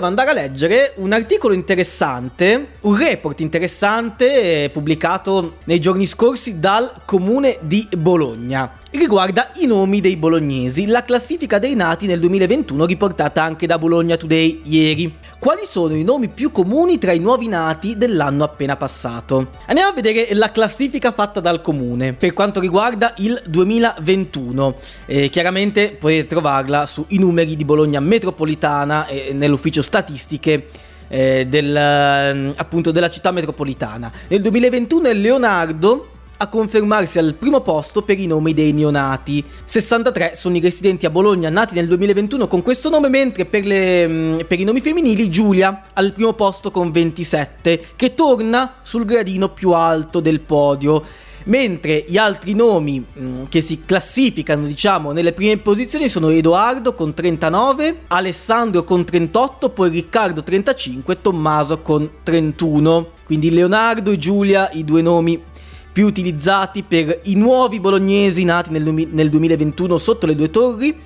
volevo andare a leggere un articolo interessante, un report interessante eh, pubblicato nei giorni scorsi dal comune di Bologna riguarda i nomi dei bolognesi, la classifica dei nati nel 2021 riportata anche da Bologna Today ieri. Quali sono i nomi più comuni tra i nuovi nati dell'anno appena passato? Andiamo a vedere la classifica fatta dal comune per quanto riguarda il 2021. Eh, chiaramente potete trovarla sui numeri di Bologna metropolitana e nell'ufficio statistiche eh, del, appunto della città metropolitana. Nel 2021 è Leonardo a confermarsi al primo posto per i nomi dei neonati. 63 sono i residenti a Bologna nati nel 2021 con questo nome, mentre per, le, mm, per, i nomi femminili Giulia al primo posto con 27, che torna sul gradino più alto del podio. Mentre gli altri nomi mh, mm, che si classificano, diciamo, nelle prime posizioni sono Edoardo con 39, Alessandro con 38, poi Riccardo 35 e Tommaso con 31. Quindi Leonardo e Giulia, i due nomi più utilizzati per i nuovi bolognesi nati nel, nel 2021 sotto le due torri,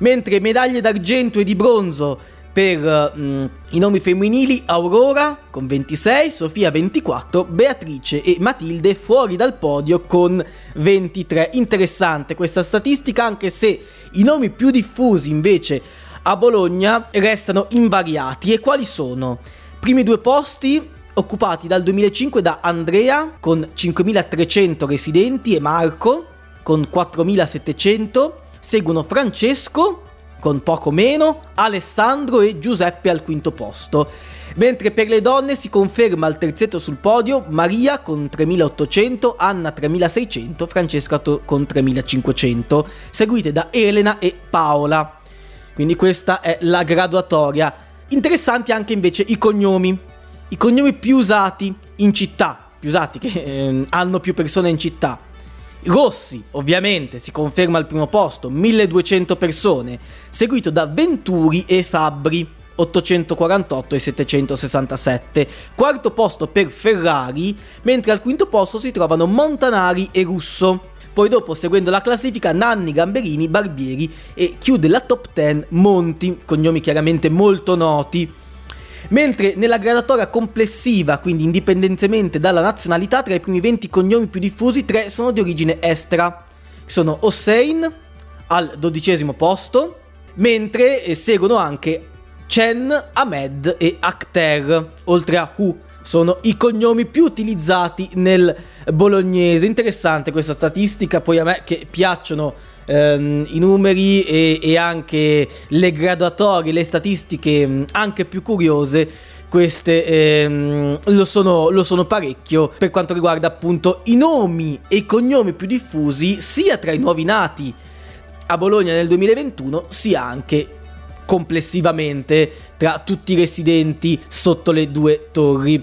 mentre medaglie d'argento e di bronzo per mm, i nomi femminili Aurora con 26, Sofia 24, Beatrice e Matilde fuori dal podio con 23. Interessante questa statistica anche se i nomi più diffusi invece a Bologna restano invariati e quali sono? Primi due posti occupati dal 2005 da Andrea con 5.300 residenti e Marco con 4.700, seguono Francesco con poco meno, Alessandro e Giuseppe al quinto posto. Mentre per le donne si conferma al terzetto sul podio Maria con 3.800, Anna 3.600, Francesca con 3.500, seguite da Elena e Paola. Quindi questa è la graduatoria. Interessanti anche invece i cognomi i cognomi più usati in città, più usati che eh, hanno più persone in città. Rossi, ovviamente, si conferma al primo posto, 1200 persone, seguito da Venturi e Fabbri, 848 e 767. Quarto posto per Ferrari, mentre al quinto posto si trovano Montanari e Russo. Poi dopo, seguendo la classifica, Nanni, Gamberini, Barbieri e chiude la top 10 Monti, cognomi chiaramente molto noti mentre nella gradatoria complessiva, quindi indipendentemente dalla nazionalità, tra i primi 20 cognomi più diffusi, tre sono di origine estera, sono Hossein al dodicesimo posto, mentre seguono anche Chen, Ahmed e Akhter, oltre a Hu. Sono i cognomi più utilizzati nel bolognese. Interessante questa statistica, poi a me che piacciono ehm, i numeri e, e, anche le graduatorie, le statistiche mm, anche più curiose. Queste ehm, lo, sono, lo sono parecchio per quanto riguarda appunto i nomi e i cognomi più diffusi sia tra i nuovi nati a Bologna nel 2021 sia anche complessivamente tra tutti i residenti sotto le due torri.